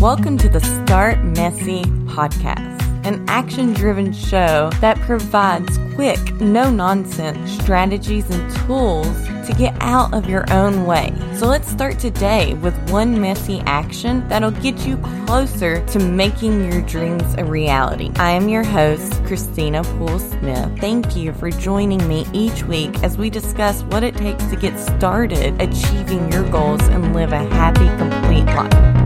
Welcome to the Start Messy podcast, an action driven show that provides quick, no nonsense strategies and tools to get out of your own way. So let's start today with one messy action that'll get you closer to making your dreams a reality. I am your host, Christina Poole Smith. Thank you for joining me each week as we discuss what it takes to get started achieving your goals and live a happy, complete life.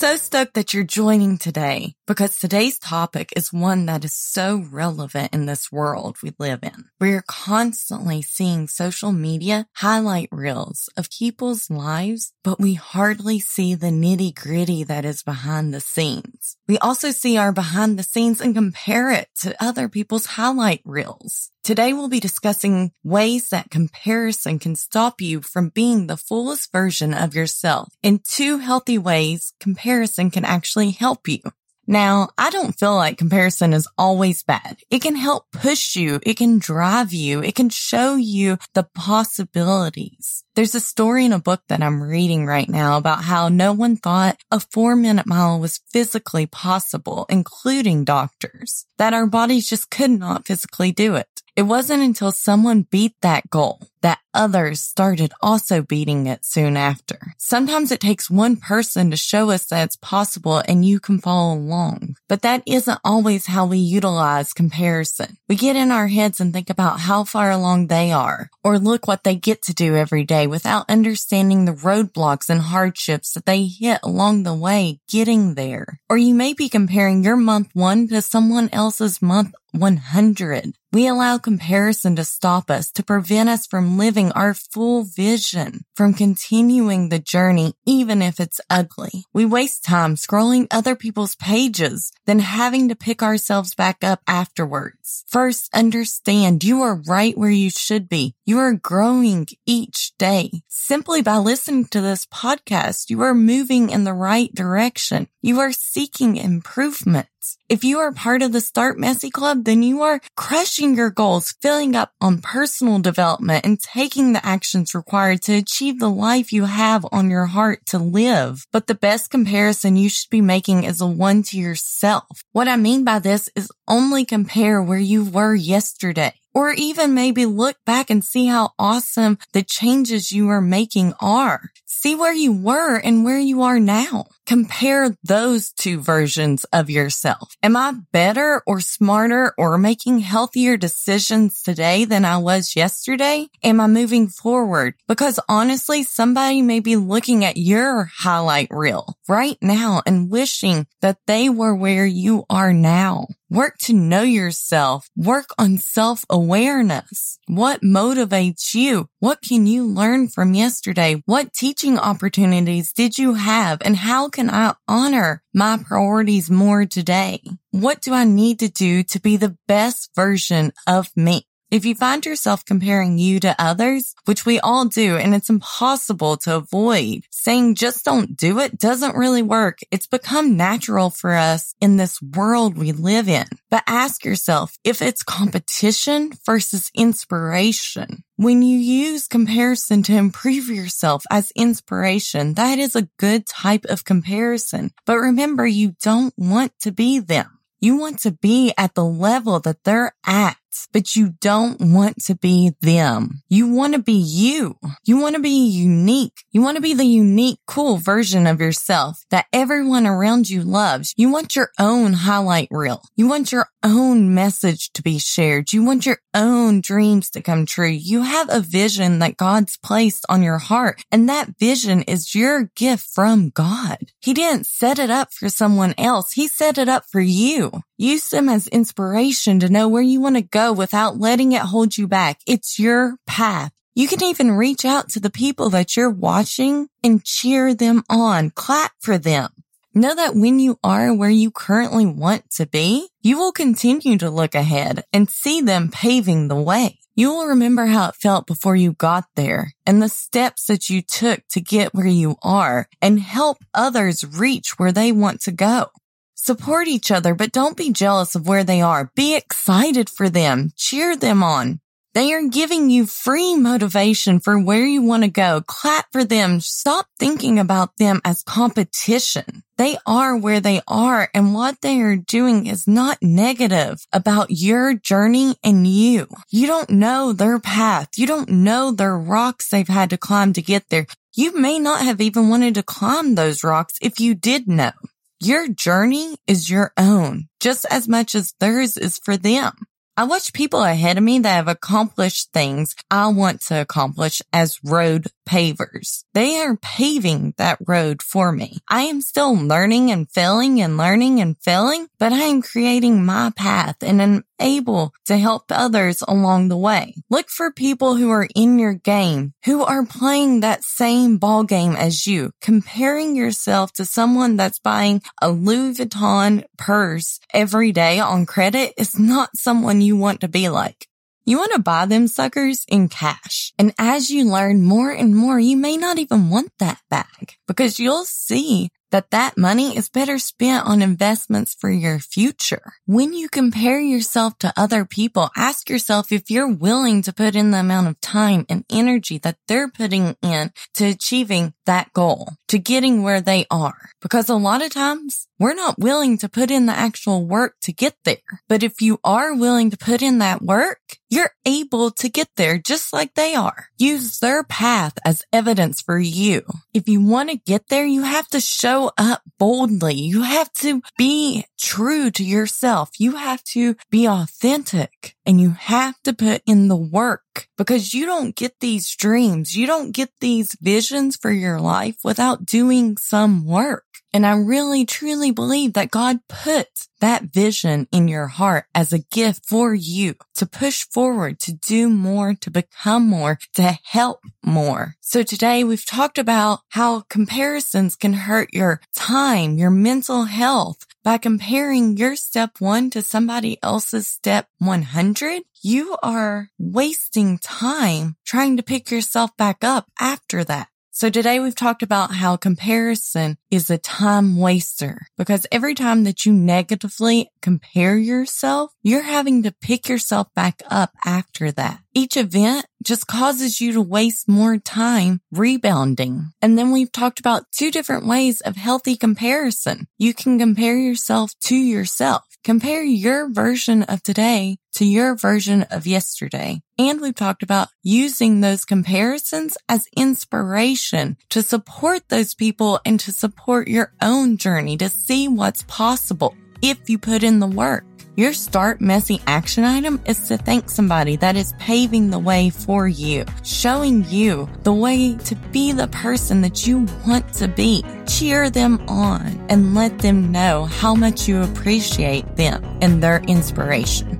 So stoked that you're joining today because today's topic is one that is so relevant in this world we live in. We're constantly seeing social media highlight reels of people's lives, but we hardly see the nitty gritty that is behind the scenes. We also see our behind the scenes and compare it to other people's highlight reels. Today we'll be discussing ways that comparison can stop you from being the fullest version of yourself. In two healthy ways, comparison can actually help you. Now, I don't feel like comparison is always bad. It can help push you. It can drive you. It can show you the possibilities. There's a story in a book that I'm reading right now about how no one thought a four minute mile was physically possible, including doctors, that our bodies just could not physically do it. It wasn't until someone beat that goal that others started also beating it soon after. Sometimes it takes one person to show us that it's possible and you can follow along. But that isn't always how we utilize comparison. We get in our heads and think about how far along they are or look what they get to do every day without understanding the roadblocks and hardships that they hit along the way getting there. Or you may be comparing your month one to someone else's month 100. We allow comparison to stop us, to prevent us from living our full vision, from continuing the journey, even if it's ugly. We waste time scrolling other people's pages, then having to pick ourselves back up afterwards. First, understand you are right where you should be. You are growing each day. Simply by listening to this podcast, you are moving in the right direction. You are seeking improvements. If you are part of the Start Messy Club, then you are crushing your goals, filling up on personal development and taking the actions required to achieve the life you have on your heart to live. But the best comparison you should be making is a one to yourself. What I mean by this is only compare where you were yesterday. Or even maybe look back and see how awesome the changes you are making are. See where you were and where you are now. Compare those two versions of yourself. Am I better or smarter or making healthier decisions today than I was yesterday? Am I moving forward? Because honestly, somebody may be looking at your highlight reel right now and wishing that they were where you are now. Work to know yourself. Work on self awareness. What motivates you? What can you learn from yesterday? What teaching opportunities did you have? And how can I honor my priorities more today? What do I need to do to be the best version of me? If you find yourself comparing you to others, which we all do, and it's impossible to avoid, saying just don't do it doesn't really work. It's become natural for us in this world we live in. But ask yourself if it's competition versus inspiration. When you use comparison to improve yourself as inspiration, that is a good type of comparison. But remember, you don't want to be them. You want to be at the level that they're at but you don't want to be them. You want to be you. You want to be unique. You want to be the unique, cool version of yourself that everyone around you loves. You want your own highlight reel. You want your own message to be shared. You want your own dreams to come true. You have a vision that God's placed on your heart and that vision is your gift from God. He didn't set it up for someone else. He set it up for you. Use them as inspiration to know where you want to go without letting it hold you back. It's your path. You can even reach out to the people that you're watching and cheer them on, clap for them. Know that when you are where you currently want to be, you will continue to look ahead and see them paving the way. You will remember how it felt before you got there and the steps that you took to get where you are and help others reach where they want to go. Support each other, but don't be jealous of where they are. Be excited for them. Cheer them on. They are giving you free motivation for where you want to go. Clap for them. Stop thinking about them as competition. They are where they are and what they are doing is not negative about your journey and you. You don't know their path. You don't know their rocks they've had to climb to get there. You may not have even wanted to climb those rocks if you did know. Your journey is your own just as much as theirs is for them. I watch people ahead of me that have accomplished things I want to accomplish as road pavers. They are paving that road for me. I am still learning and failing and learning and failing, but I am creating my path and able to help others along the way. Look for people who are in your game, who are playing that same ball game as you. Comparing yourself to someone that's buying a Louis Vuitton purse every day on credit is not someone you want to be like. You want to buy them suckers in cash. And as you learn more and more, you may not even want that bag because you'll see that that money is better spent on investments for your future. When you compare yourself to other people, ask yourself if you're willing to put in the amount of time and energy that they're putting in to achieving that goal, to getting where they are. Because a lot of times we're not willing to put in the actual work to get there. But if you are willing to put in that work, you're able to get there just like they are. Use their path as evidence for you. If you want to get there, you have to show up boldly. You have to be true to yourself. You have to be authentic and you have to put in the work because you don't get these dreams. You don't get these visions for your life without doing some work. And I really truly believe that God put that vision in your heart as a gift for you to push forward, to do more, to become more, to help more. So today we've talked about how comparisons can hurt your time, your mental health by comparing your step one to somebody else's step 100. You are wasting time trying to pick yourself back up after that. So today we've talked about how comparison is a time waster because every time that you negatively compare yourself, you're having to pick yourself back up after that. Each event just causes you to waste more time rebounding. And then we've talked about two different ways of healthy comparison. You can compare yourself to yourself. Compare your version of today to your version of yesterday. And we've talked about using those comparisons as inspiration to support those people and to support your own journey to see what's possible if you put in the work. Your start messy action item is to thank somebody that is paving the way for you, showing you the way to be the person that you want to be. Cheer them on and let them know how much you appreciate them and their inspiration.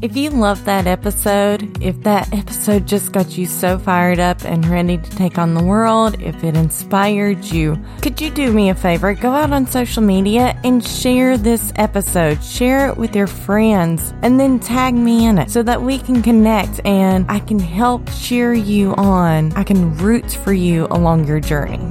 If you loved that episode, if that episode just got you so fired up and ready to take on the world, if it inspired you, could you do me a favor? Go out on social media and share this episode. Share it with your friends and then tag me in it so that we can connect and I can help cheer you on. I can root for you along your journey.